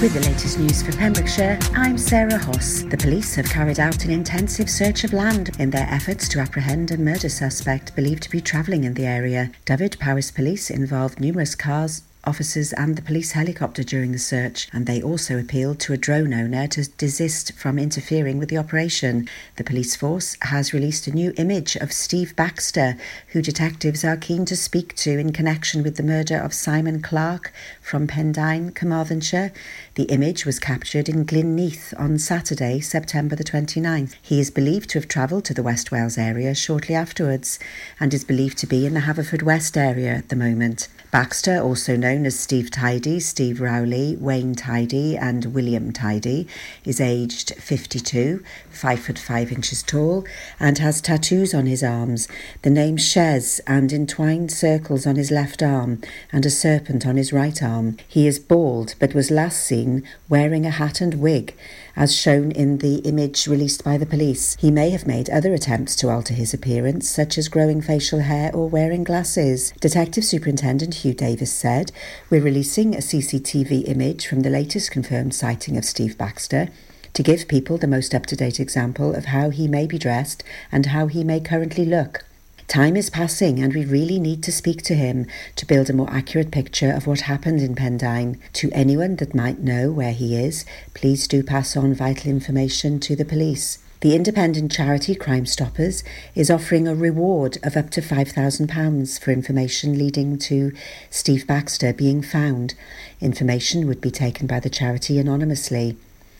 With the latest news for Pembrokeshire, I'm Sarah Hoss. The police have carried out an intensive search of land in their efforts to apprehend a murder suspect believed to be travelling in the area. Dyfed-Powys Police involved numerous cars, officers and the police helicopter during the search, and they also appealed to a drone owner to desist from interfering with the operation. The police force has released a new image of Steve Baxter, who detectives are keen to speak to in connection with the murder of Simon Clark from Pendine, Carmarthenshire. The image was captured in Glynneath on Saturday, September the 29th. He is believed to have travelled to the West Wales area shortly afterwards and is believed to be in the Haverfordwest area at the moment. Baxter, also known as Steve Tidy, Steve Rowley, Wayne Tidy, and William Tidy, is aged 52, 5 foot 5 inches tall, and has tattoos on his arms, the name Shez, and entwined circles on his left arm, and a serpent on his right arm. He is bald, but was last seen wearing a hat and wig, as shown in the image released by the police. He may have made other attempts to alter his appearance, such as growing facial hair or wearing glasses. Detective Superintendent Hugh Davis said, We're releasing a CCTV image from the latest confirmed sighting of Steve Baxter to give people the most up to date example of how he may be dressed and how he may currently look. Time is passing, and we really need to speak to him to build a more accurate picture of what happened in Pendine. To anyone that might know where he is, please do pass on vital information to the police. The independent charity Crime Stoppers is offering a reward of up to £5,000 for information leading to Steve Baxter being found. Information would be taken by the charity anonymously.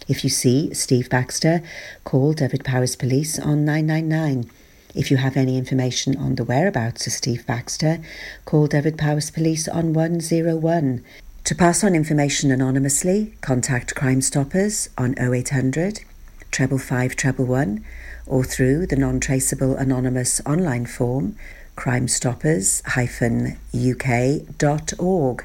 If you see Steve Baxter, call Dyfed-Powys Police on 999. If you have any information on the whereabouts of Steve Baxter, call Dyfed-Powys Police on 101. To pass on information anonymously, contact Crime Stoppers on 0800 treble five treble one or through the non-traceable anonymous online form crimestoppers-uk.org.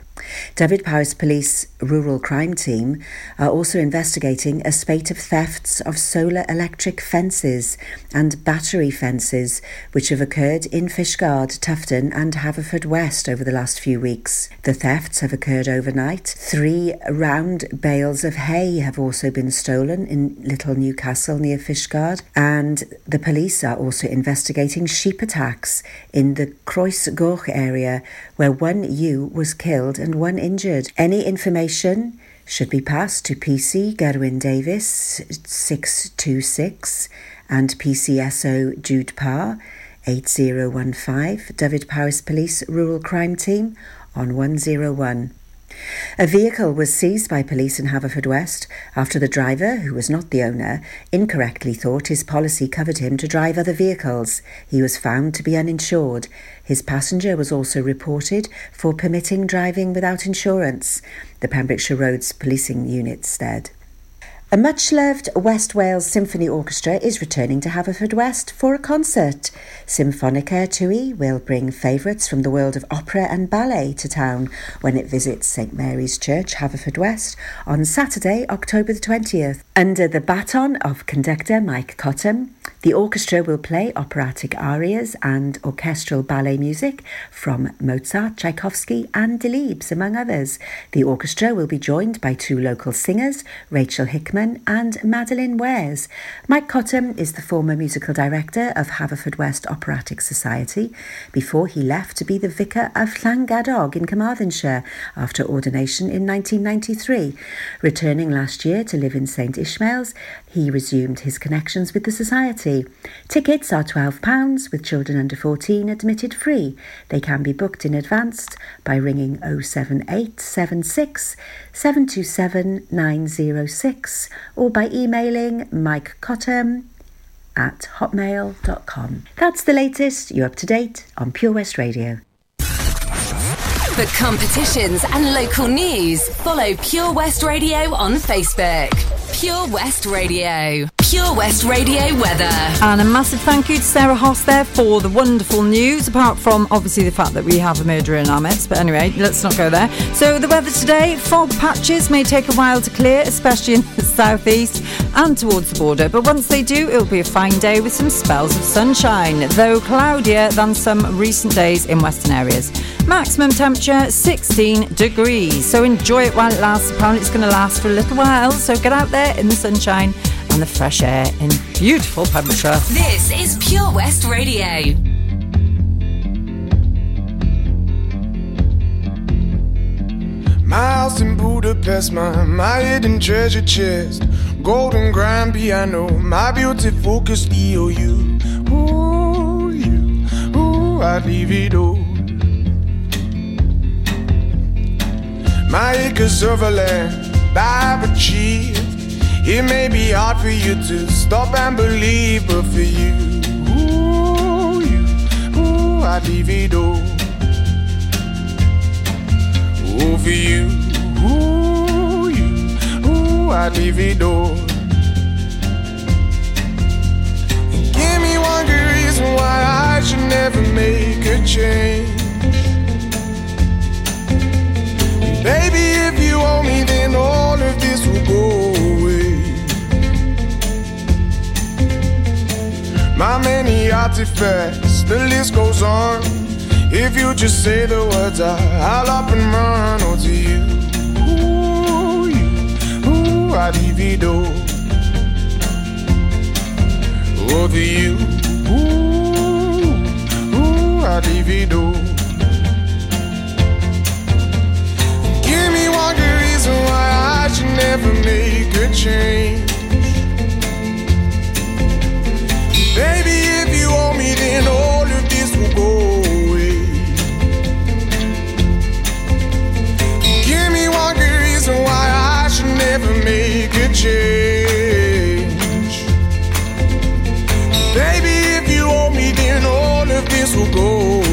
Dyfed-Powys Police Rural Crime Team are also investigating a spate of thefts of solar electric fences and battery fences which have occurred in Fishguard, Tufton and Haverfordwest over the last few weeks. The thefts have occurred overnight. Three round bales of hay have also been stolen in Little Newcastle near Fishguard and the police are also investigating sheep attacks in the Croesgoch area where one ewe was killed and one injured. Any information should be passed to PC Gerwin Davis 626 and PCSO Jude Parr 8015 Dyfed-Powys Police Rural Crime Team on 101. A vehicle was seized by police in Haverfordwest after the driver, who was not the owner, incorrectly thought his policy covered him to drive other vehicles. He was found to be uninsured. His passenger was also reported for permitting driving without insurance. The Pembrokeshire Roads Policing Unit said. A much loved West Wales Symphony Orchestra is returning to Haverfordwest for a concert. Symphonica Tywi will bring favourites from the world of opera and ballet to town when it visits St Mary's Church, Haverfordwest, on Saturday, October the 20th. Under the baton of conductor Mike Cottam, the orchestra will play operatic arias and orchestral ballet music from Mozart, Tchaikovsky, and Delibes, among others. The orchestra will be joined by two local singers, Rachel Hickman and Madeline Wares. Mike Cottam is the former musical director of Haverfordwest Operatic Society before he left to be the vicar of Llangadog in Carmarthenshire after ordination in 1993. Returning last year to live in St Ishmael's, he resumed his connections with the Society. Tickets are £12 with children under 14 admitted free. They can be booked in advance by ringing 07876 727 906 or by emailing Mike Cottam at hotmail.com. That's the latest. You're up to date on Pure West Radio. For competitions and local news, follow Pure West Radio on Facebook. Pure West Radio. Pure West Radio weather. And a massive thank you to Sarah Hoss there for the wonderful news, apart from obviously the fact that we have a murderer in our midst. But anyway, let's not go there. So, the weather today fog patches may take a while to clear, especially in the southeast. and towards the border. But once they do, it'll be a fine day with some spells of sunshine, though cloudier than some recent days in western areas. Maximum temperature 16 degrees. So enjoy it while it lasts. Apparently, it's going to last for a little while. So get out there in the sunshine and the fresh air in beautiful Pembrokeshire. This is Pure West Radio. My house in Budapest, my, my hidden treasure chest. Golden grand piano, my beauty Castillo. Ooh, you, ooh, I'd leave it all. My acres of land I've achieved. It may be hard for you to stop and believe, but for you, ooh, you, ooh, I'd leave it all. Ooh, for you, ooh, you, ooh, I'd leave it all. Give me one good reason why I should never make a change. Baby, if you owe me, then all of this will go away. My many artifacts, the list goes on. If you just say the words, I, I'll up and run. Oh, to you, ooh, you, ooh, I'd divido. Oh, to you, ooh, ooh, I'd divido. Give me one good reason why I should never make a change. Baby, if you owe me, then all of this will go away. Give me one good reason why I should never make a change. Baby, if you owe me, then all of this will go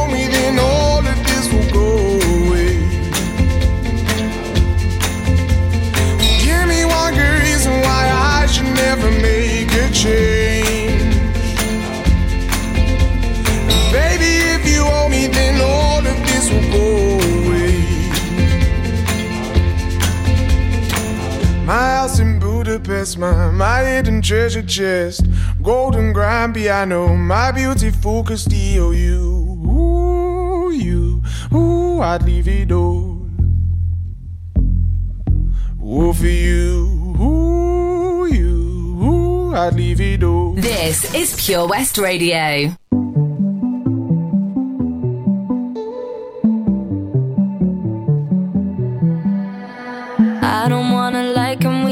Budapest, my, my hidden treasure chest. Golden grand piano, my beautiful Castillo. Ooh, you, ooh, I'd leave it all. Ooh, for you, ooh, you, ooh, I'd leave it all. This is Pure West Radio.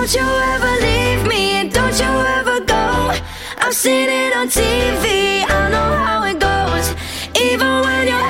Don't you ever leave me and don't you ever go. I've seen it on TV, I know how it goes. Even when you're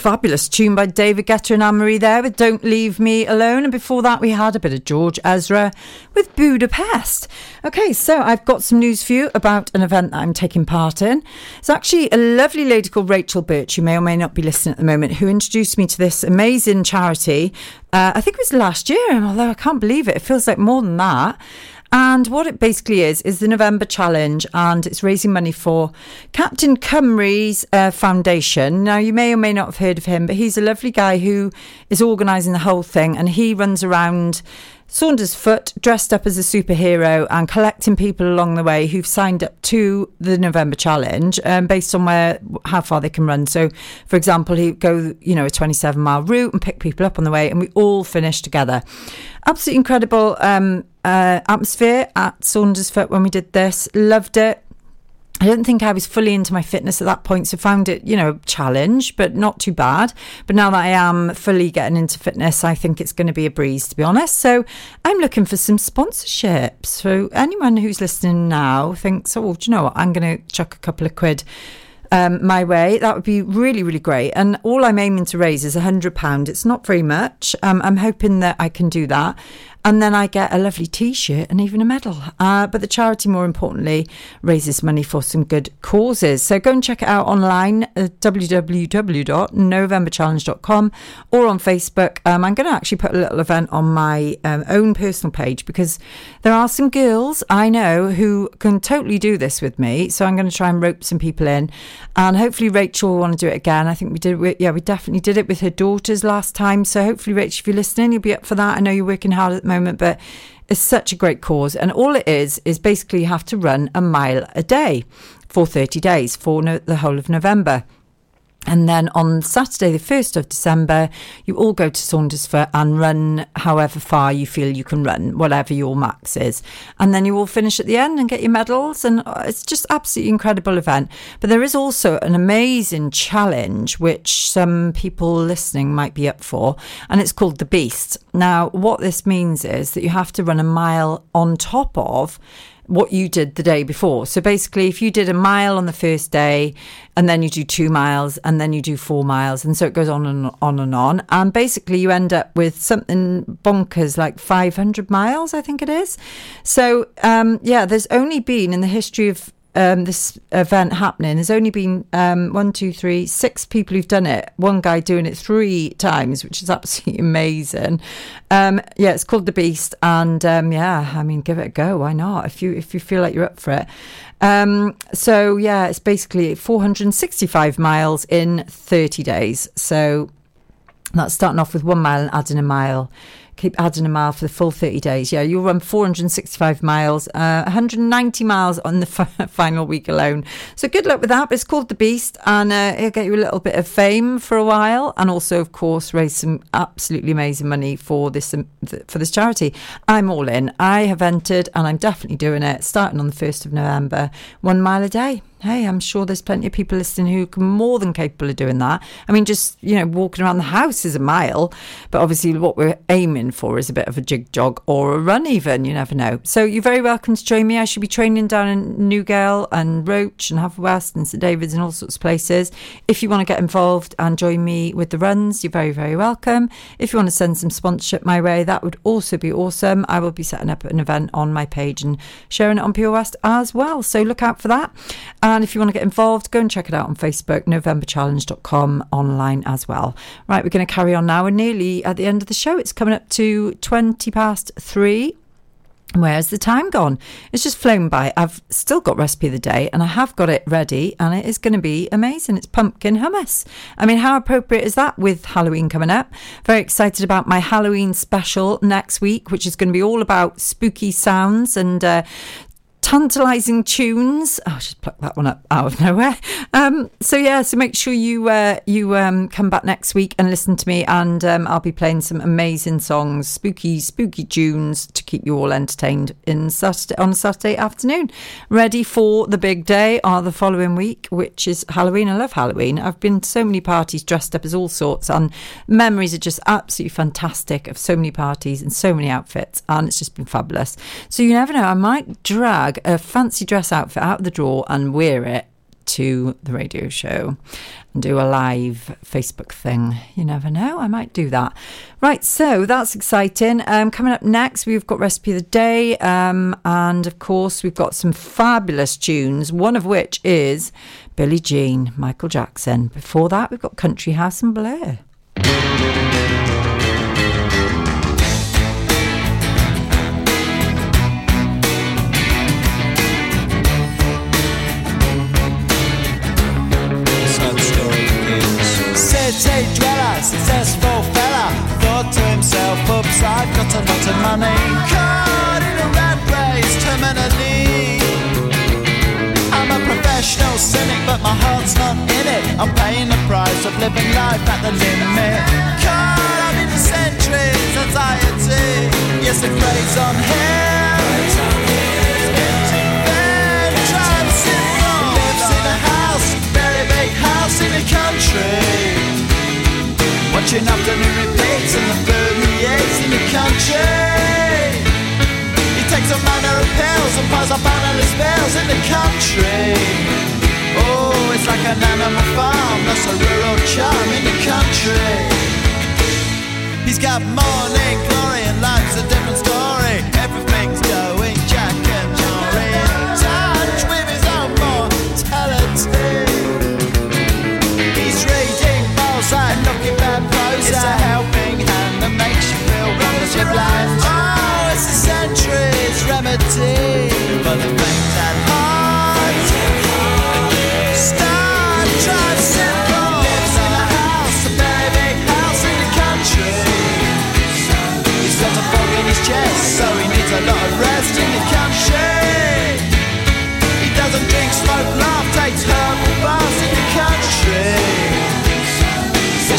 fabulous tune by David Guetta and Anne Marie there with Don't Leave Me Alone. And before that, we had a bit of George Ezra with Budapest. Okay, so I've got some news for you about an event that I'm taking part in. It's actually a lovely lady called Rachel Birch, you may or may not be listening at the moment, who introduced me to this amazing charity. Uh, I think it was last year, although I can't believe it, it feels like more than that. And what it basically is, is the November Challenge, and it's raising money for Captain Cymru's uh, foundation. Now, you may or may not have heard of him, but he's a lovely guy who is organising the whole thing, and he runs around Saundersfoot dressed up as a superhero and collecting people along the way who've signed up to the November Challenge um, based on where how far they can run. So, for example, he go you know a 27 mile route and pick people up on the way, and we all finish together. Absolutely incredible um, uh, atmosphere at Saundersfoot when we did this. Loved it. I don't think I was fully into my fitness at that point, so found it, you know, challenge, but not too bad. But now that I am fully getting into fitness, I think it's going to be a breeze, to be honest. So I'm looking for some sponsorships. So anyone who's listening now thinks, oh, do you know what? I'm going to chuck a couple of quid um, my way. That would be really, really great. And all I'm aiming to raise is a £100. It's not very much. Um, I'm hoping that I can do that. And then I get a lovely t shirt and even a medal. Uh, but the charity, more importantly, raises money for some good causes. So go and check it out online at www.novemberchallenge.com or on Facebook. Um, I'm going to actually put a little event on my um, own personal page because there are some girls I know who can totally do this with me. So I'm going to try and rope some people in. And hopefully, Rachel will want to do it again. I think we did it. Yeah, we definitely did it with her daughters last time. So hopefully, Rachel, if you're listening, you'll be up for that. I know you're working hard at moment, but it's such a great cause. And all it is, is basically you have to run a mile a day for 30 days for no, the whole of November. And then on Saturday, the 1st of December, you all go to Saundersfoot and run however far you feel you can run, whatever your max is. And then you all finish at the end and get your medals. And uh, it's just absolutely incredible event. But there is also an amazing challenge, which some people listening might be up for. And it's called The Beast. Now, what this means is that you have to run a mile on top of what you did the day before. So basically, if you did a mile on the first day, and then you do two miles, and then you do four miles, and so it goes on and on and on. And basically, you end up with something bonkers like 500 miles, I think it is. So, um, yeah, there's only been in the history of um, this event happening, there's only been um, one, two, three, six people who've done it. One guy doing it three times, which is absolutely amazing. Um, yeah, it's called the Beast, and um, yeah, I mean, give it a go. Why not? If you if you feel like you're up for it. Um, so yeah, it's basically 465 miles in 30 days. So that's starting off with one mile and adding a mile keep adding a mile for the full 30 days. Yeah, you'll run 465 miles, uh, 190 miles on the f- final week alone. So good luck with that. It's called The Beast and uh, it'll get you a little bit of fame for a while and also, of course, raise some absolutely amazing money for this um, for this charity. I'm all in. I have entered and I'm definitely doing it starting on the 1st of November, one mile a day hey, I'm sure there's plenty of people listening who are more than capable of doing that. I mean, just, you know, walking around the house is a mile, but obviously what we're aiming for is a bit of a jig jog or a run, even. You never know. So you're very welcome to join me. I should be training down in Newgale and Roch and Haverfordwest and St David's and all sorts of places. If you want to get involved and join me with the runs, you're very, very welcome. If you want to send some sponsorship my way, that would also be awesome. I will be setting up an event on my page and sharing it on Pure West as well. So look out for that. And if you want to get involved, go and check it out on Facebook, novemberchallenge.com, online as well. Right, we're going to carry on now. We're nearly at the end of the show. It's coming up to 20 past three. Where's the time gone? It's just flown by. I've still got recipe of the day and I have got it ready and it is going to be amazing. It's pumpkin hummus. I mean, how appropriate is that with Halloween coming up? Very excited about my Halloween special next week, which is going to be all about spooky sounds and uh, tantalizing tunes. Oh, I just pluck that one up out of nowhere. Um, so yeah, so make sure you uh, you um, come back next week and listen to me, and um, I'll be playing some amazing songs, spooky spooky tunes to keep you all entertained in Saturday on Saturday afternoon. Ready for the big day or the following week, which is Halloween. I love Halloween. I've been to so many parties dressed up as all sorts, and memories are just absolutely fantastic of so many parties and so many outfits, and it's just been fabulous. So you never know, I might drag a fancy dress outfit out of the drawer and wear it to the radio show and do a live Facebook thing. You never know, I might do that. Right, so that's exciting. Um, coming up next, we've got Recipe of the Day, um, and of course, we've got some fabulous tunes, one of which is Billie Jean, Michael Jackson. Before that, we've got Country House and Blur. Heart's not in it. I'm paying the price of living life at the limit. Caught up in the centuries, anxiety. Yes, it preys on him. House, very big house in the country. Watching afternoon repeats and the he in the country. He takes a manner of pills and piles up analyst bills in the country. Oh, it's like an animal farm, that's a rural charm in the country. He's got morning glory and life's a different story.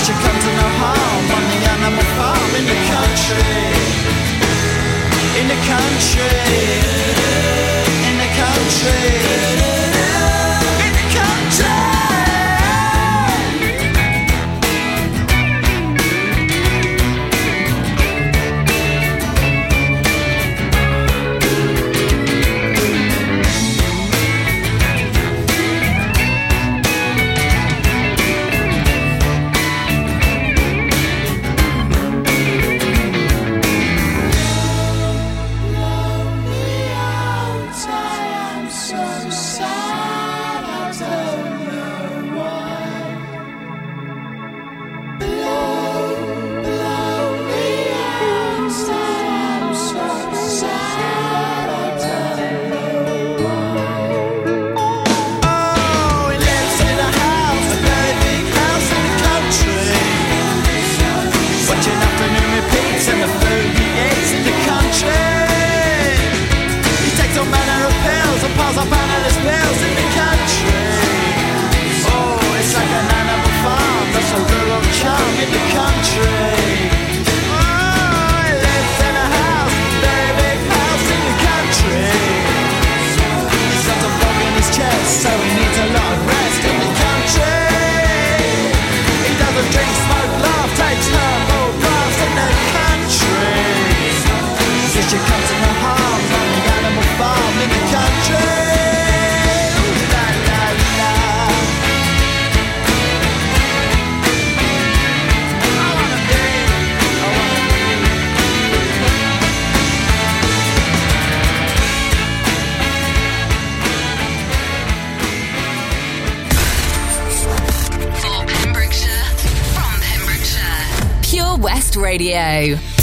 Says you come to no harm on the animal farm in the country. In the country. In the country. Radio.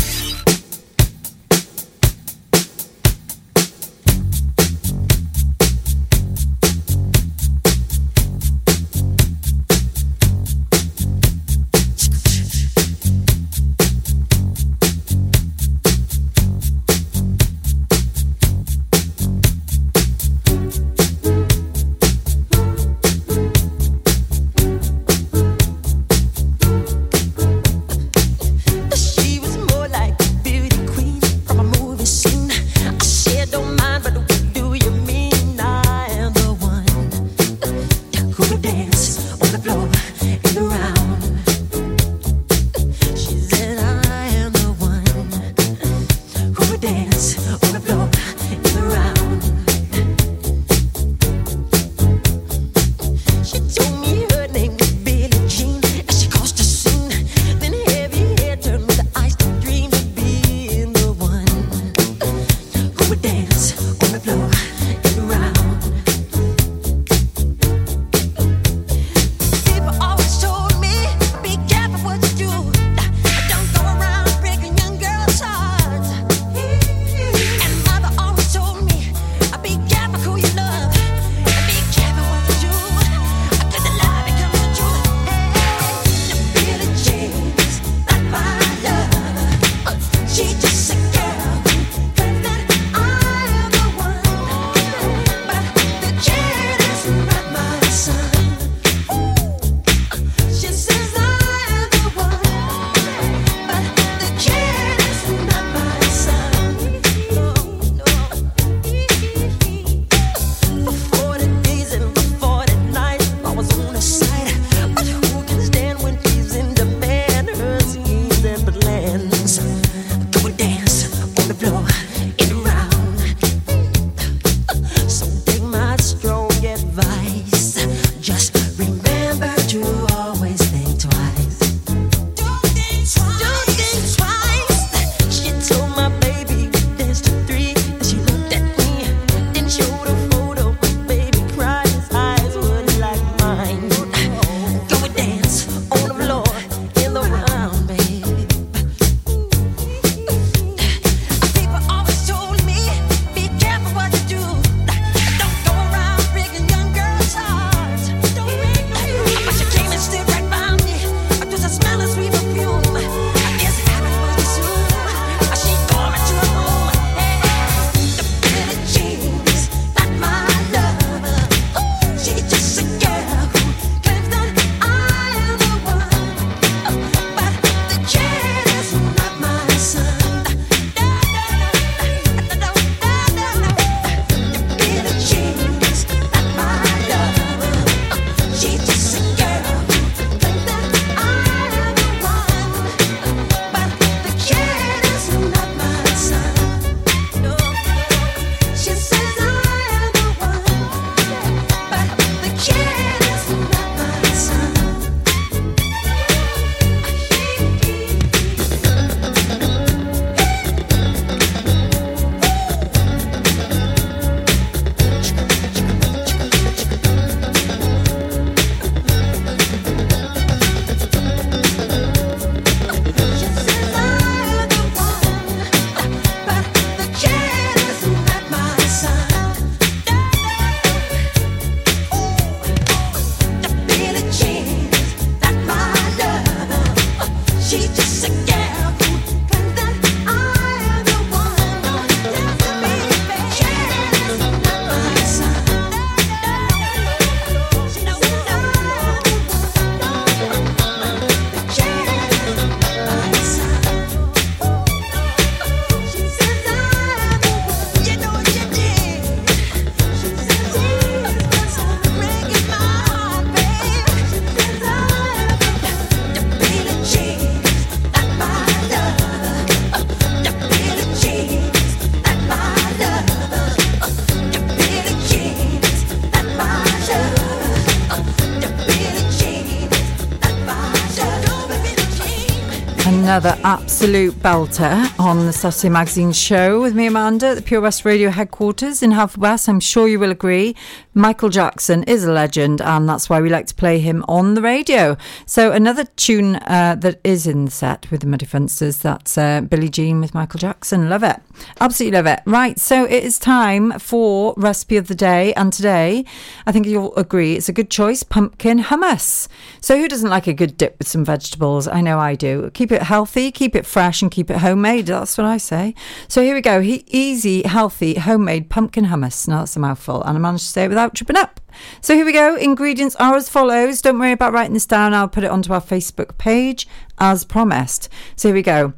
Absolute belter on the Saturday Magazine show with me, Amanda, at the Pure West Radio headquarters in Half West. I'm sure you will agree. Michael Jackson is a legend, and that's why we like to play him on the radio. So, another tune uh, that is in the set with the Muddy Funksters that's uh, Billie Jean with Michael Jackson. Love it. Absolutely love it. Right, so it is time for recipe of the day, and today I think you'll agree it's a good choice pumpkin hummus. So, who doesn't like a good dip with some vegetables? I know I do. Keep it healthy, keep it fresh, and keep it homemade. That's what I say. So, here we go. He- easy, healthy, homemade pumpkin hummus. Now, that's a mouthful, and I managed to say it without tripping up. So here we go. Ingredients are as follows. Don't worry about writing this down. I'll put it onto our Facebook page as promised. So here we go.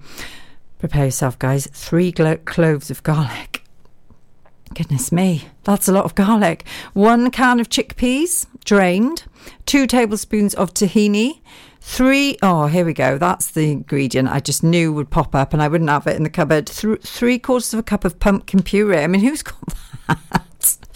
Prepare yourself, guys. Three glo- cloves of garlic. Goodness me, that's a lot of garlic. One can of chickpeas, drained. Two tablespoons of tahini. Three, oh, here we go. That's the ingredient I just knew would pop up and I wouldn't have it in the cupboard. Th- three quarters of a cup of pumpkin puree. I mean, who's got that?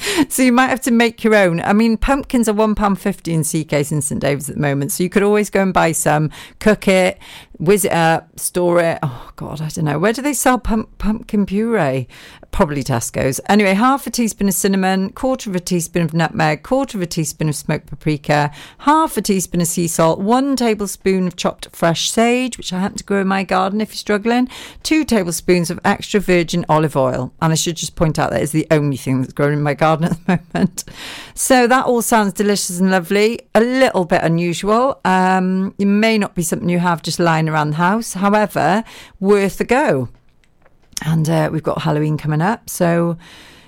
so you might have to make your own. I mean, pumpkins are one pound fifty in CK's in St David's at the moment, so you could always go and buy some, cook it, whiz it up, store it. Oh God, I don't know. Where do they sell pump, pumpkin puree? Probably Tesco's. Anyway, half a teaspoon of cinnamon, quarter of a teaspoon of nutmeg, quarter of a teaspoon of smoked paprika, half a teaspoon of sea salt, one tablespoon of chopped fresh sage, which I happen to grow in my garden if you're struggling, two tablespoons of extra virgin olive oil. And I should just point out that is the only thing that's grown in my garden at the moment. So that all sounds delicious and lovely. A little bit unusual. Um, it may not be something you have just lying around the house. However, worth a go. And uh, we've got Halloween coming up, so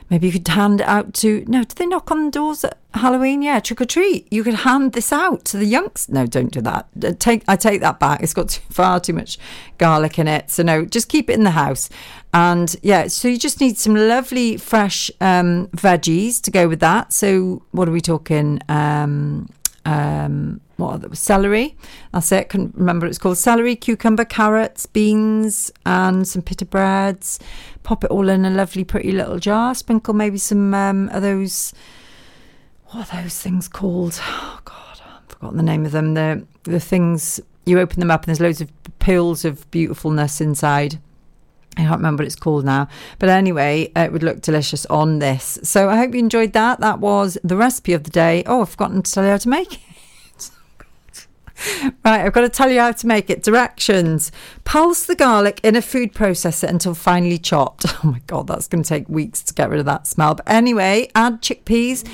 maybe you could hand it out to. No, do they knock on doors at Halloween? Yeah, trick or treat. You could hand this out to the youngs. No, don't do that. Uh, Take I take that back. It's got too, far too much garlic in it. So no, just keep it in the house. And yeah, so you just need some lovely fresh um, veggies to go with that. So what are we talking? Um, um, what the, celery. That's it. Couldn't remember it's called. Celery, cucumber, carrots, beans, and some pita breads. Pop it all in a lovely, pretty little jar. Sprinkle maybe some um, of those. What are those things called? Oh God, I've forgotten the name of them. The the things you open them up and there's loads of pearls of beautifulness inside. I can't remember what it's called now. But anyway, it would look delicious on this. So I hope you enjoyed that. That was the recipe of the day. Oh, I've forgotten to tell you how to make it. Right, I've got to tell you how to make it. Directions. Pulse the garlic in a food processor until finely chopped. Oh my God, that's going to take weeks to get rid of that smell. But anyway, add chickpeas,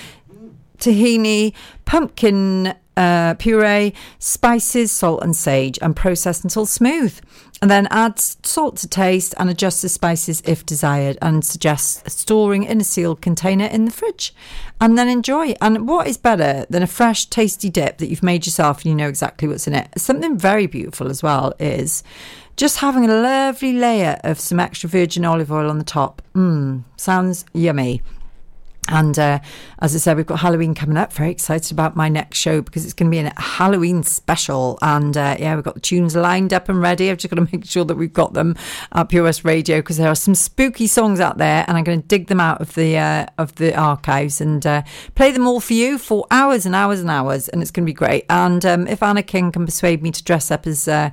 tahini, pumpkin uh, puree, spices, salt, and sage, and process until smooth. And then add salt to taste and adjust the spices if desired, and suggest storing in a sealed container in the fridge. And then enjoy. And what is better than a fresh, tasty dip that you've made yourself and you know exactly what's in it? Something very beautiful as well is just having a lovely layer of some extra virgin olive oil on the top. Mmm, sounds yummy. And uh, as I said, we've got Halloween coming up. Very excited about my next show because it's going to be a Halloween special. And uh, yeah, we've got the tunes lined up and ready. I've just got to make sure that we've got them at West Radio because there are some spooky songs out there, and I'm going to dig them out of the uh, of the archives and uh, play them all for you for hours and hours and hours, and it's going to be great. And um, if Anna King can persuade me to dress up as uh,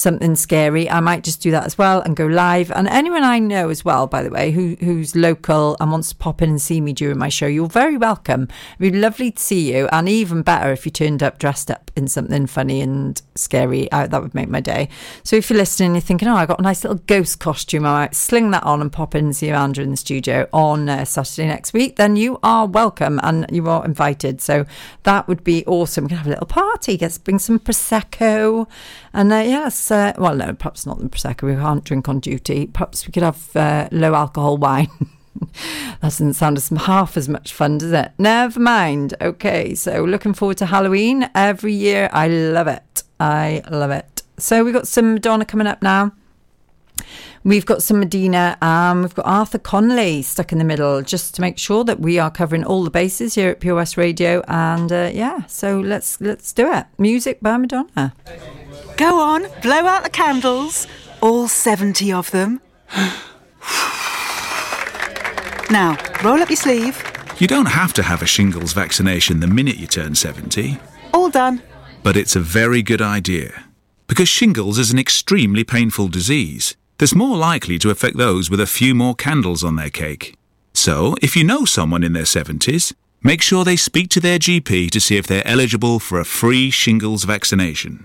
something scary, I might just do that as well and go live. And anyone I know as well, by the way, who who's local and wants to pop in and see me during my show, you're very welcome. It'd be lovely to see you, and even better if you turned up dressed up in something funny and scary. Uh, that would make my day. So if you're listening, and you're thinking, oh, I got a nice little ghost costume. I might sling that on and pop in and see Andrew in the studio on uh, Saturday next week. Then you are welcome and you are invited. So that would be awesome. We can have a little party. Get bring some prosecco, and uh, yes, uh, well, no, perhaps not the prosecco. We can't drink on duty. Perhaps we could have uh, low alcohol wine. that doesn't sound as half as much fun, does it? Never mind. Okay, so looking forward to Halloween every year. I love it. I love it. So we've got some Madonna coming up now. We've got some Medina, we've got Arthur Conley stuck in the middle, just to make sure that we are covering all the bases here at West Radio. And uh, yeah, so let's let's do it. Music by Madonna. Go on, blow out the candles, all 70 of them. now, roll up your sleeve. You don't have to have a shingles vaccination the minute you turn 70, All done. but it's a very good idea. because shingles is an extremely painful disease that's more likely to affect those with a few more candles on their cake. So, if you know someone in their 70s, make sure they speak to their GP to see if they're eligible for a free shingles vaccination.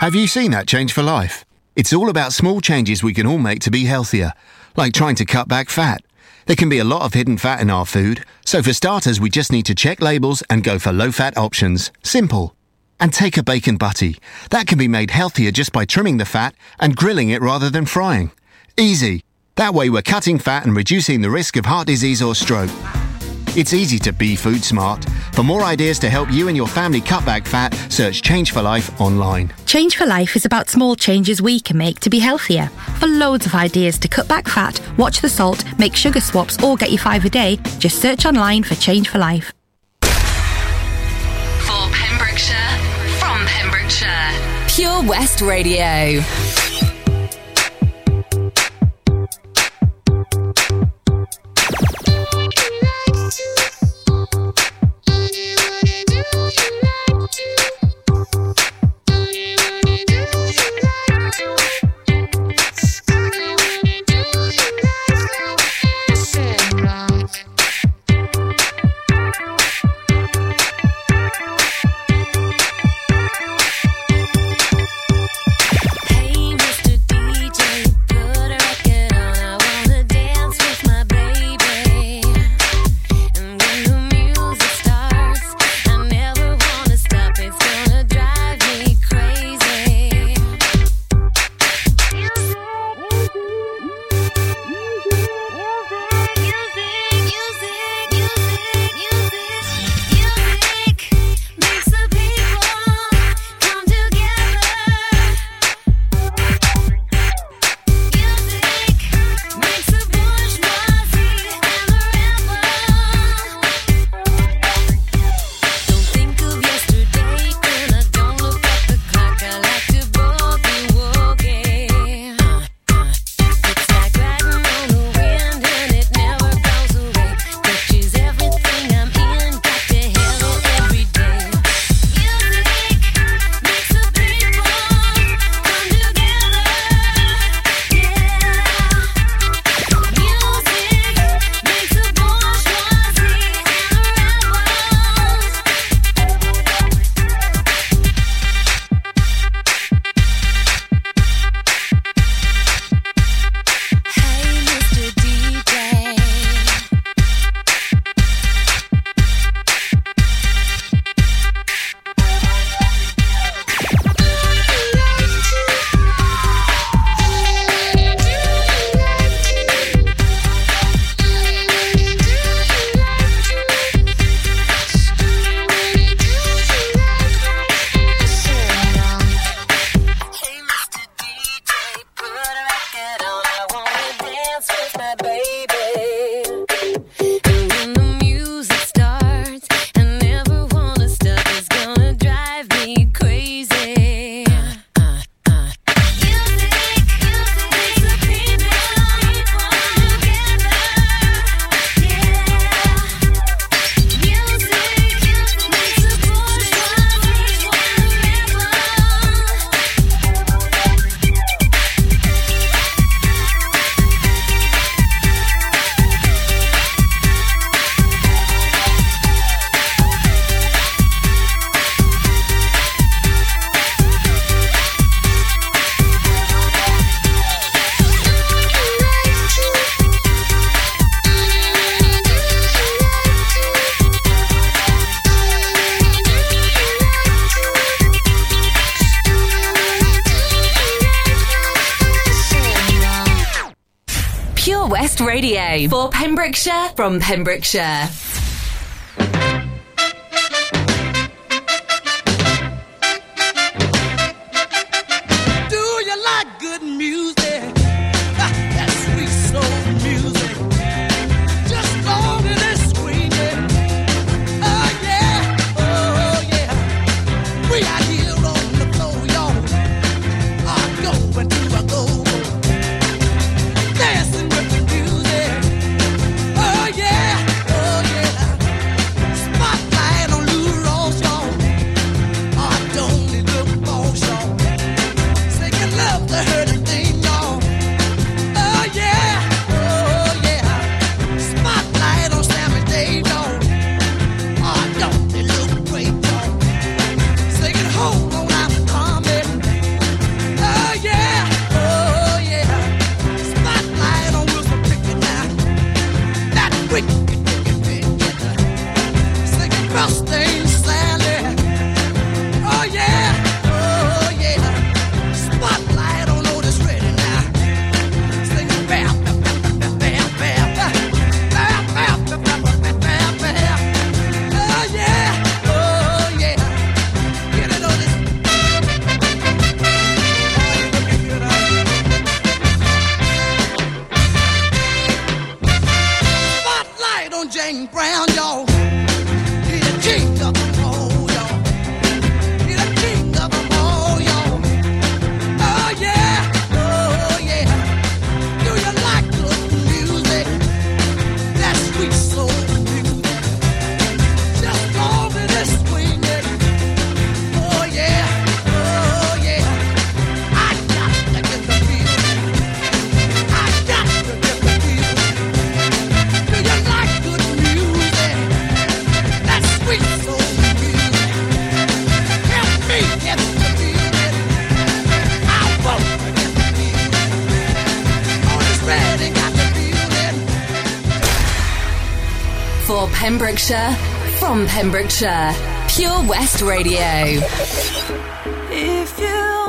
Have you seen that change for life? It's all about small changes we can all make to be healthier, like trying to cut back fat. There can be a lot of hidden fat in our food, so for starters, we just need to check labels and go for low fat options. Simple. And take a bacon butty. That can be made healthier just by trimming the fat and grilling it rather than frying. Easy. That way, we're cutting fat and reducing the risk of heart disease or stroke. It's easy to be food smart. For more ideas to help you and your family cut back fat, search Change for Life online. Change for Life is about small changes we can make to be healthier. For loads of ideas to cut back fat, watch the salt, make sugar swaps, or get your five a day, just search online for Change for Life. For Pembrokeshire, from Pembrokeshire, Pure West Radio. From Pembrokeshire. Pembrokeshire, from Pembrokeshire, Pure West Radio. If you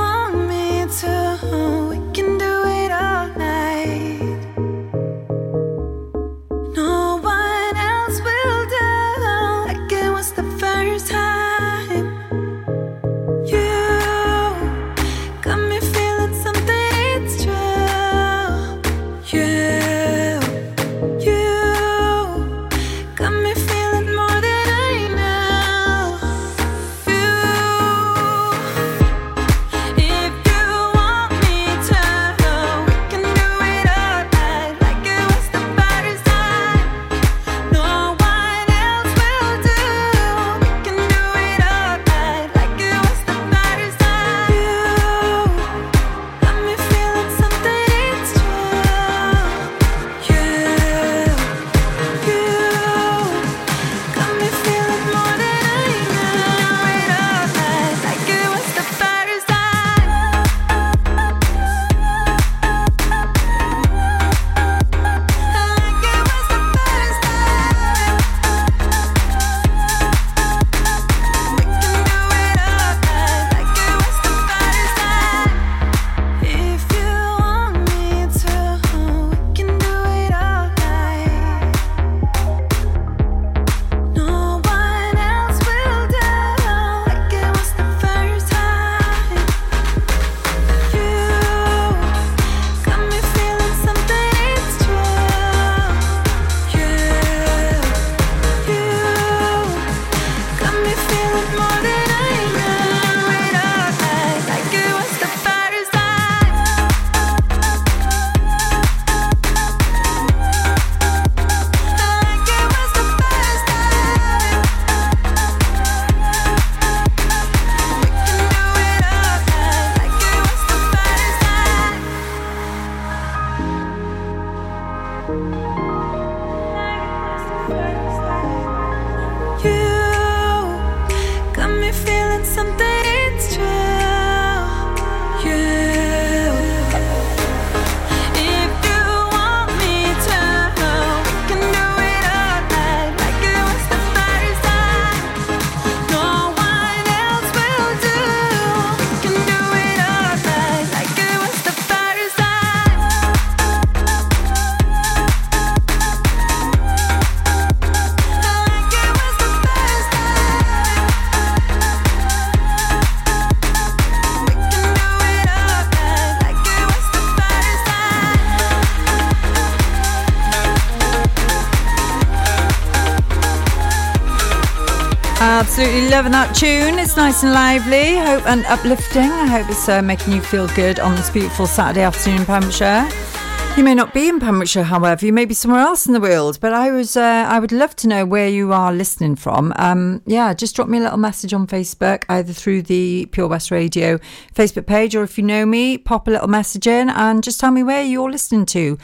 loving that tune. It's nice and lively, hope and uplifting. I hope it's uh, making you feel good on this beautiful Saturday afternoon in Pembrokeshire. You may not be in Pembrokeshire, however, you may be somewhere else in the world. But I was, uh, I would love to know where you are listening from. Um, yeah, just drop me a little message on Facebook, either through the Pure West Radio Facebook page, or if you know me, pop a little message in and just tell me where you're listening to.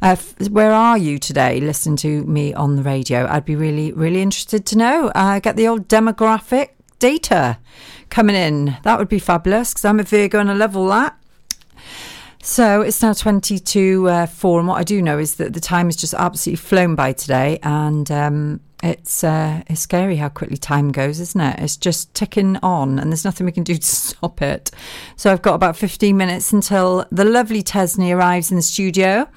Uh, f- where are you today, listening to me on the radio? I'd be really, really interested to know. Uh, get the old demographic data coming in. That would be fabulous because I'm a Virgo and I love all that. So it's now 22 uh, 4, and what I do know is that the time has just absolutely flown by today, and um, it's uh, it's scary how quickly time goes, isn't it? It's just ticking on, and there's nothing we can do to stop it. So I've got about 15 minutes until the lovely Tesney arrives in the studio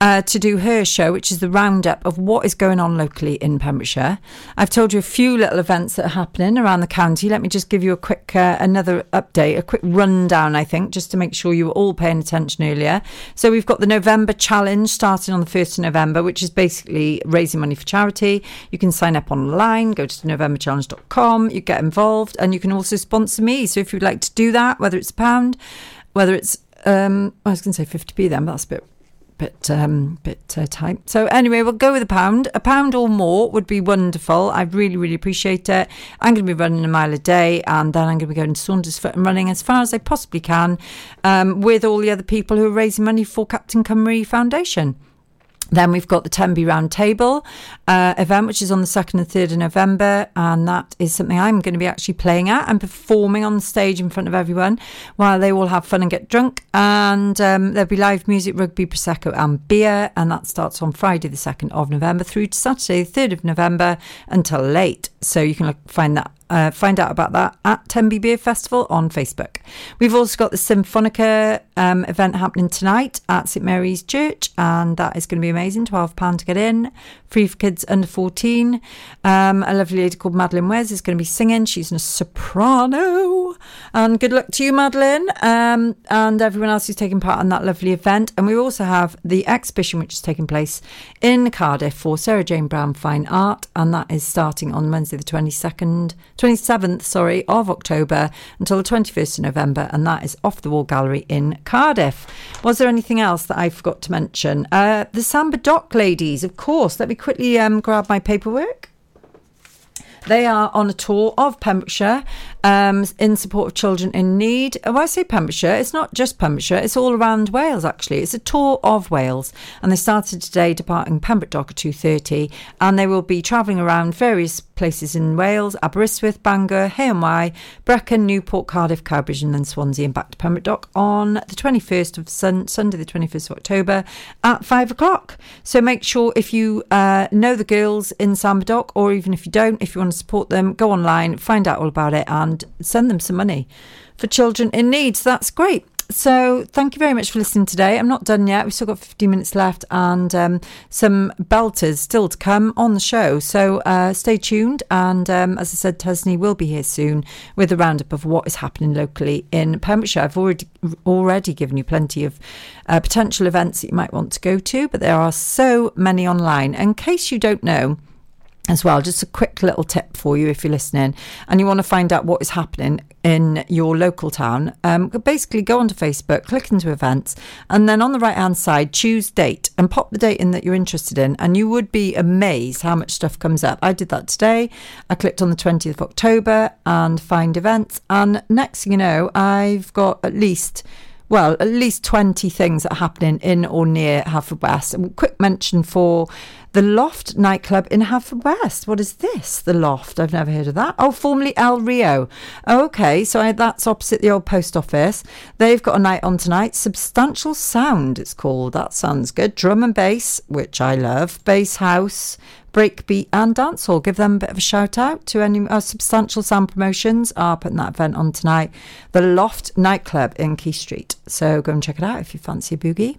uh, to do her show, which is the roundup of what is going on locally in Pembrokeshire. I've told you a few little events that are happening around the county. Let me just give you a quick, uh, another update, a quick rundown, I think, just to make sure you were all paying attention earlier. So we've got the November challenge starting on the 1st of November, which is basically raising money for charity. You can sign up online, go to novemberchallenge.com, you get involved, and you can also sponsor me. So if you'd like to do that, whether it's a pound, whether it's um, I was going to say 50p then, but that's a bit bit um bit uh, tight. So anyway we'll go with a pound. A pound or more would be wonderful. I really really appreciate it. I'm going to be running a mile a day and then i'm going to be going to saundersfoot and running as far as i possibly can um, with all the other people who are raising money for captain cymru foundation then we've got the Tenby Round Table uh, event, which is on the 2nd and 3rd of November. And that is something I'm going to be actually playing at and performing on stage in front of everyone while they all have fun and get drunk. And um, there'll be live music, rugby, Prosecco, and beer. And that starts on Friday, the 2nd of November, through to Saturday, the 3rd of November until late. So you can look, find that. Uh, find out about that at Tenby Beer Festival on Facebook. We've also got the Symphonica um, event happening tonight at St Mary's Church, and that is going to be amazing. £12 to get in, free for kids under 14. Um, a lovely lady called Madeline Wes is going to be singing. She's a soprano. And good luck to you, Madeline, um, and everyone else who's taking part in that lovely event. And we also have the exhibition, which is taking place in Cardiff for Sarah Jane Brown Fine Art, and that is starting on Wednesday, the 22nd, 27th, sorry, of October until the 21st of November, and that is off the Wall Gallery in Cardiff. Was there anything else that I forgot to mention? Uh, the Samba Dock ladies, of course. Let me quickly um, grab my paperwork. They are on a tour of Pembrokeshire um, in support of children in need. When I say Pembrokeshire, it's not just Pembrokeshire, it's all around Wales actually. It's a tour of Wales and they started today departing Pembroke Dock at 2.30 and they will be travelling around various places in Wales, Aberystwyth, Bangor, Hay-on-Wye, Brecon, Newport, Cardiff, Cowbridge and then Swansea and back to Pembroke Dock on the 21st of sun- Sunday the 21st of October at 5 o'clock. So make sure if you uh, know the girls in Samba Dock or even if you don't, if you want to support them, go online, find out all about it and send them some money for children in need. So that's great. So thank you very much for listening today. I'm not done yet. We've still got 15 minutes left and um, some belters still to come on the show. So uh, stay tuned. And um, as I said, Tesney will be here soon with a roundup of what is happening locally in Pembrokeshire. I've already already given you plenty of uh, potential events that you might want to go to, but there are so many online. In case you don't know, as well. Just a quick little tip for you if you're listening and you want to find out what is happening in your local town. Um, basically, go onto Facebook, click into events, and then on the right hand side, choose date and pop the date in that you're interested in. And you would be amazed how much stuff comes up. I did that today. I clicked on the 20th of October and find events. And next thing you know, I've got at least well, at least 20 things that are happening in or near Haverfordwest. And a quick mention for the Loft nightclub in Haverfordwest. What is this? The Loft. I've never heard of that. Oh, formerly El Rio. Okay, so that's opposite the old post office. They've got a night on tonight. Substantial Sound, it's called. That sounds good. Drum and bass, which I love. Bass house, breakbeat and dancehall. Give them a bit of a shout out to any uh, substantial sound promotions are putting that event on tonight. The Loft nightclub in Quay Street. So go and check it out if you fancy a boogie.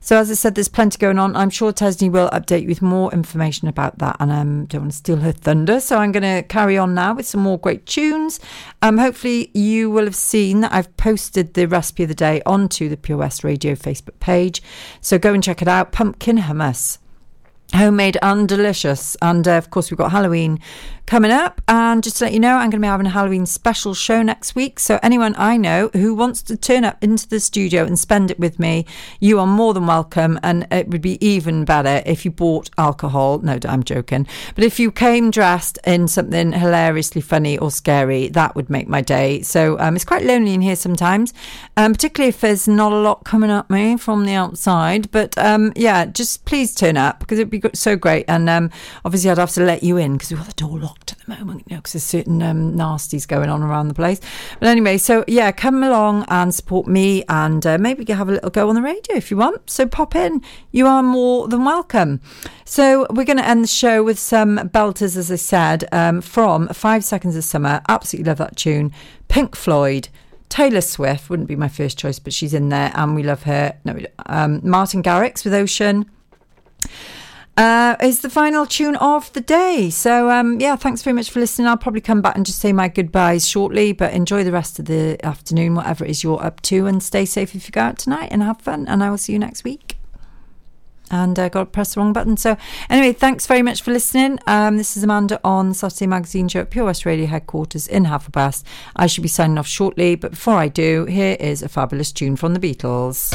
So as I said, there's plenty going on. I'm sure Tesney will update you with more information about that, and I um, don't want to steal her thunder. So I'm going to carry on now with some more great tunes. Um, hopefully you will have seen that I've posted the recipe of the day onto the Pure West Radio Facebook page. So go and check it out. Pumpkin hummus homemade and delicious. And uh, of course, we've got Halloween coming up. And just to let you know, I'm going to be having a Halloween special show next week. So anyone I know who wants to turn up into the studio and spend it with me, you are more than welcome. And it would be even better if you bought alcohol. No, I'm joking. But if you came dressed in something hilariously funny or scary, that would make my day. So um, it's quite lonely in here sometimes, um, particularly if there's not a lot coming at me from the outside. But um, yeah, just please turn up because it'd be go- so great. And um, obviously, I'd have to let you in because we've got the door locked at the moment, you know, because there's certain um, nasties going on around the place. But anyway, so yeah, come along and support me, and uh, maybe you have a little go on the radio if you want. So pop in, you are more than welcome. So we're going to end the show with some belters, as I said, um, from Five Seconds of Summer. Absolutely love that tune. Pink Floyd. Taylor Swift wouldn't be my first choice, but she's in there, and we love her. No, um, Martin Garrix with Ocean uh, is the final tune of the day. So, um, yeah, thanks very much for listening. I'll probably come back and just say my goodbyes shortly, but enjoy the rest of the afternoon, whatever it is you're up to, and stay safe if you go out tonight and have fun. And I will see you next week. And I uh, got to press the wrong button. So, anyway, thanks very much for listening. Um, this is Amanda on Saturday Magazine Show at Pure West Radio headquarters in Haverbass. I should be signing off shortly, but before I do, here is a fabulous tune from the Beatles.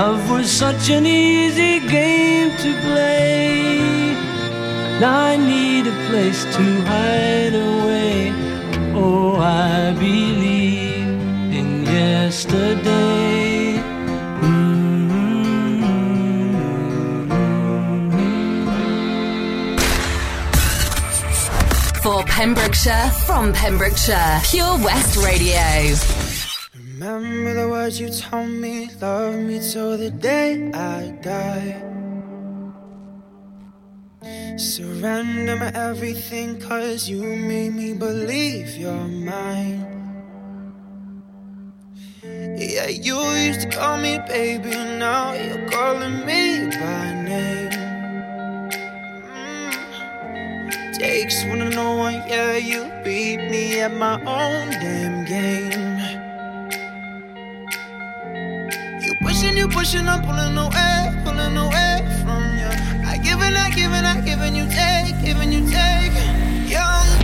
love was such an easy game to play. Now I need a place to hide away. Oh, I believe in yesterday. Mm-hmm. For Pembrokeshire, from Pembrokeshire, Pure West Radio. Remember the words you told me, love me till the day I die. Surrender my everything, cause you made me believe you're mine. Yeah, you used to call me baby, now you're calling me by name. Mm. Takes one to know one, yeah, you beat me at my own damn game. You pushing, I'm pulling away, pulling away from you. I give and I give and I give and you take, giving you take. Young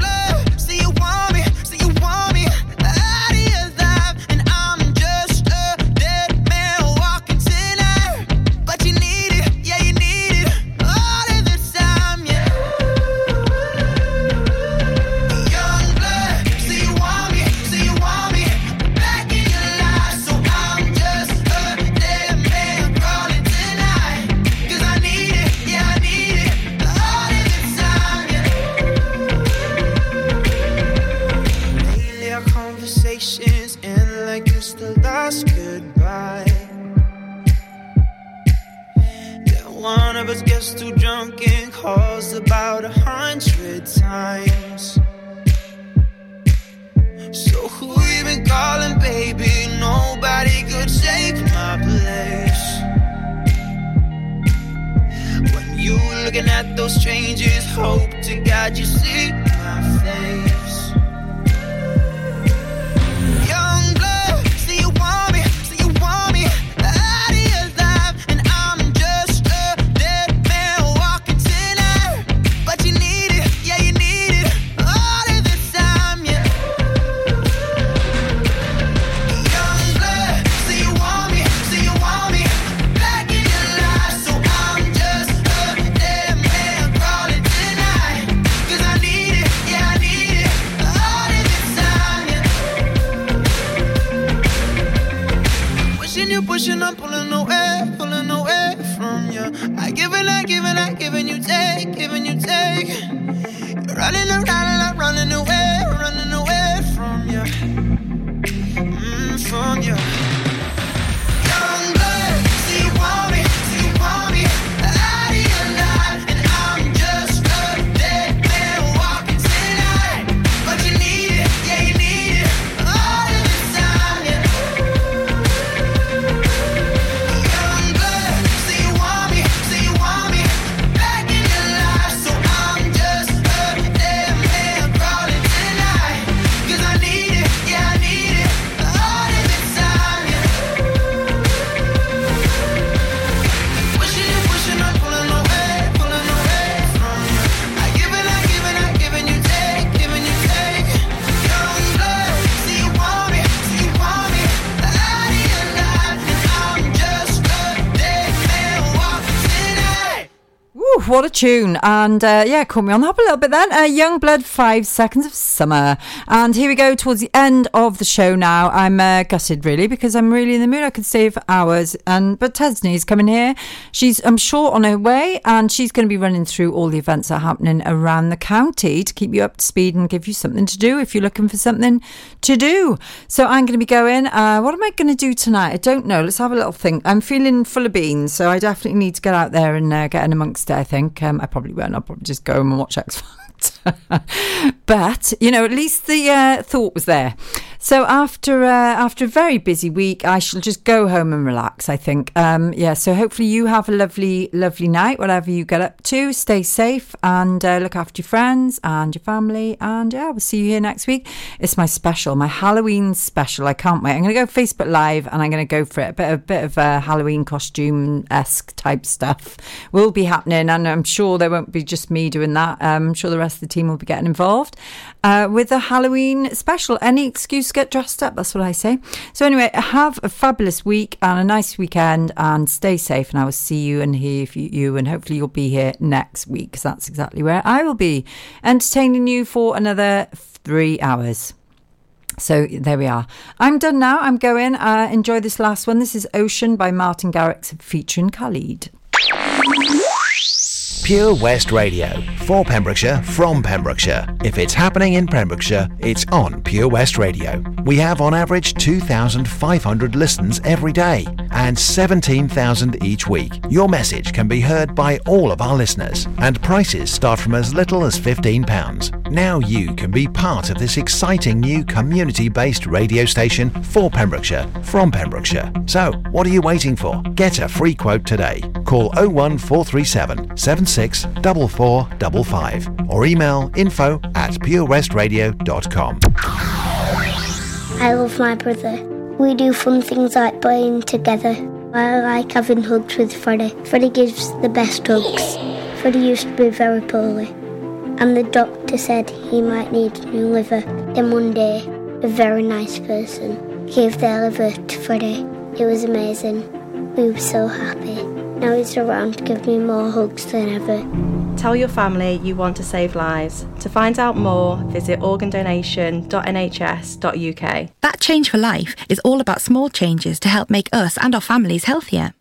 us gets too drunk and calls about a hundred times. So who you been calling, baby? Nobody could take my place. When you looking at those strangers, hope to God you see my face. What a tune. And uh, yeah, caught me on the hop a little bit then. Uh, Young Blood, Five Seconds of Summer. And here we go towards the end of the show now. I'm uh, gutted really because I'm really in the mood. I could stay for hours. And But Tesney's coming here. She's, I'm sure, on her way and she's going to be running through all the events that are happening around the county to keep you up to speed and give you something to do if you're looking for something to do. So I'm going to be going. Uh, what am I going to do tonight? I don't know. Let's have a little think. I'm feeling full of beans, so I definitely need to get out there and uh, get in amongst it. I think um, I probably won't. I'll probably just go home and watch X Factor. but you know, at least the uh, thought was there. So after uh, after a very busy week, I shall just go home and relax. I think, um, yeah. So hopefully you have a lovely, lovely night, whatever you get up to. Stay safe and uh, look after your friends and your family. And yeah, we'll see you here next week. It's my special, my Halloween special. I can't wait. I'm going to go Facebook Live and I'm going to go for it. A bit, a bit of uh, Halloween costume esque type stuff will be happening, and I'm sure there won't be just me doing that. Um, I'm sure the rest of the team will be getting involved uh, with the Halloween special. Any excuse to get dressed up, that's what I say. So, anyway, have a fabulous week and a nice weekend and stay safe. And I will see you and hear you, you and hopefully you'll be here next week because that's exactly where I will be entertaining you for another three hours. So there we are. I'm done now. I'm going. Uh, enjoy this last one. This is Ocean by Martin Garrix featuring Khalid. Pure West Radio. For Pembrokeshire, from Pembrokeshire. If it's happening in Pembrokeshire, it's on Pure West Radio. We have on average 2,500 listens every day and 17,000 each week. Your message can be heard by all of our listeners and prices start from as little as £15. Now you can be part of this exciting new community-based radio station for Pembrokeshire, from Pembrokeshire. So, what are you waiting for? Get a free quote today. Call 01437 76 4455 or email info at purewestradio.com. I love my brother. We do fun things like playing together. I like having hugs with Freddie. Freddie gives the best hugs. Freddie used to be very poorly, and the doctor said he might need a new liver. Then one day, a very nice person gave their liver to Freddie. It was amazing. We were so happy. Now he's around to give me more hugs than ever. Tell your family you want to save lives. To find out more, visit organdonation.nhs.uk. That Change for Life is all about small changes to help make us and our families healthier.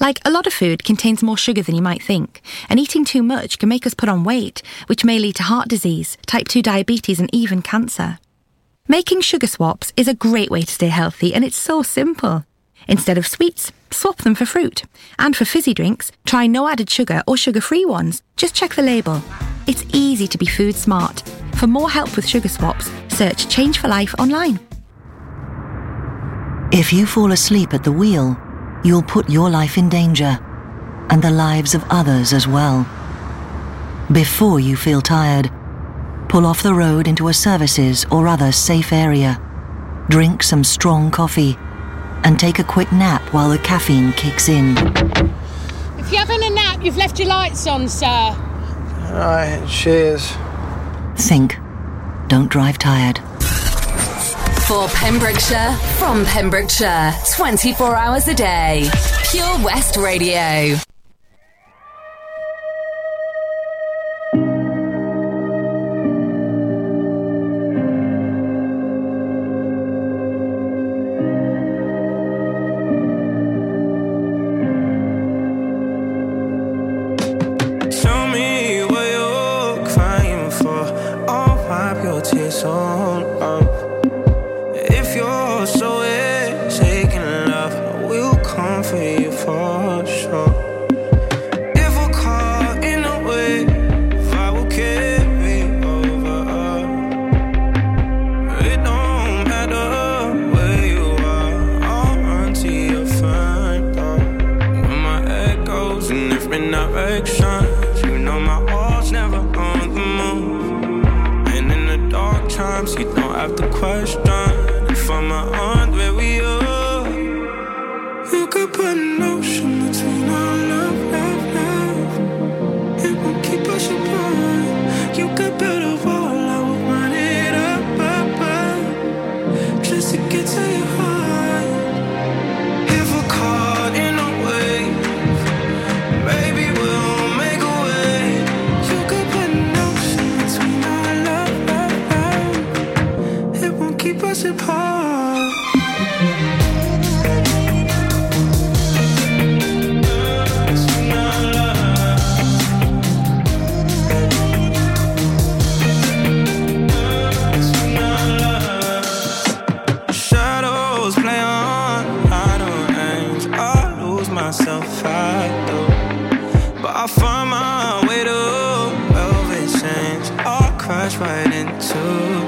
Like a lot of food contains more sugar than you might think, and eating too much can make us put on weight, which may lead to heart disease, type 2 diabetes, and even cancer. Making sugar swaps is a great way to stay healthy, and it's so simple. Instead of sweets, swap them for fruit. And for fizzy drinks, try no added sugar or sugar free ones. Just check the label. It's easy to be food smart. For more help with sugar swaps, Search Change for Life online. If you fall asleep at the wheel, you'll put your life in danger and the lives of others as well. Before you feel tired, pull off the road into a services or other safe area. Drink some strong coffee and take a quick nap while the caffeine kicks in. If you're having a nap, you've left your lights on, sir. Alright, cheers. Think. Don't drive tired. For Pembrokeshire, from Pembrokeshire, 24 hours a day. Pure West Radio. Myself, I do. But I find my way to velvet chains. I'll crash right into